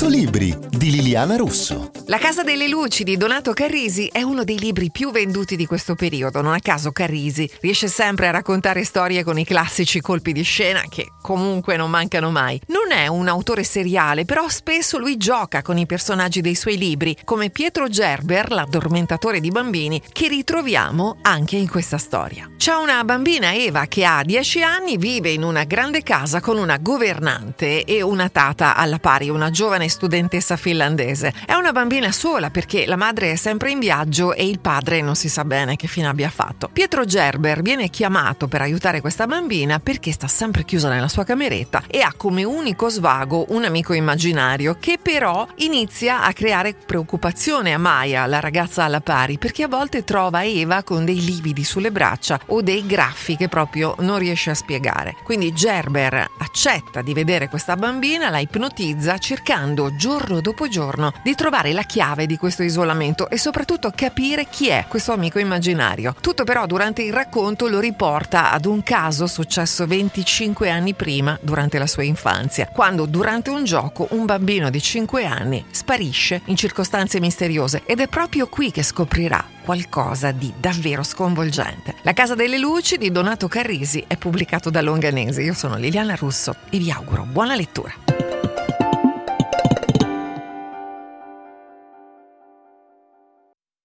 100 libri di Liliana Russo. La Casa delle Luci di Donato Carrisi è uno dei libri più venduti di questo periodo. Non a caso Carrisi riesce sempre a raccontare storie con i classici colpi di scena che comunque non mancano mai. Non è un autore seriale, però spesso lui gioca con i personaggi dei suoi libri, come Pietro Gerber, l'addormentatore di bambini, che ritroviamo anche in questa storia. C'è una bambina Eva che ha 10 anni, vive in una grande casa con una governante e una tata alla pari, una giovane studentessa finlandese. È una bambina sola perché la madre è sempre in viaggio e il padre non si sa bene che fine abbia fatto. Pietro Gerber viene chiamato per aiutare questa bambina perché sta sempre chiusa nella sua cameretta e ha come unico svago un amico immaginario che però inizia a creare preoccupazione a Maya, la ragazza alla pari, perché a volte trova Eva con dei lividi sulle braccia o dei graffi che proprio non riesce a spiegare. Quindi Gerber accetta di vedere questa bambina, la ipnotizza cercando giorno dopo giorno di trovare la chiave di questo isolamento e soprattutto capire chi è questo amico immaginario. Tutto però durante il racconto lo riporta ad un caso successo 25 anni prima, durante la sua infanzia, quando durante un gioco un bambino di 5 anni sparisce in circostanze misteriose ed è proprio qui che scoprirà qualcosa di davvero sconvolgente. La Casa delle Luci di Donato Carrisi è pubblicato da Longanese. Io sono Liliana Russo e vi auguro buona lettura.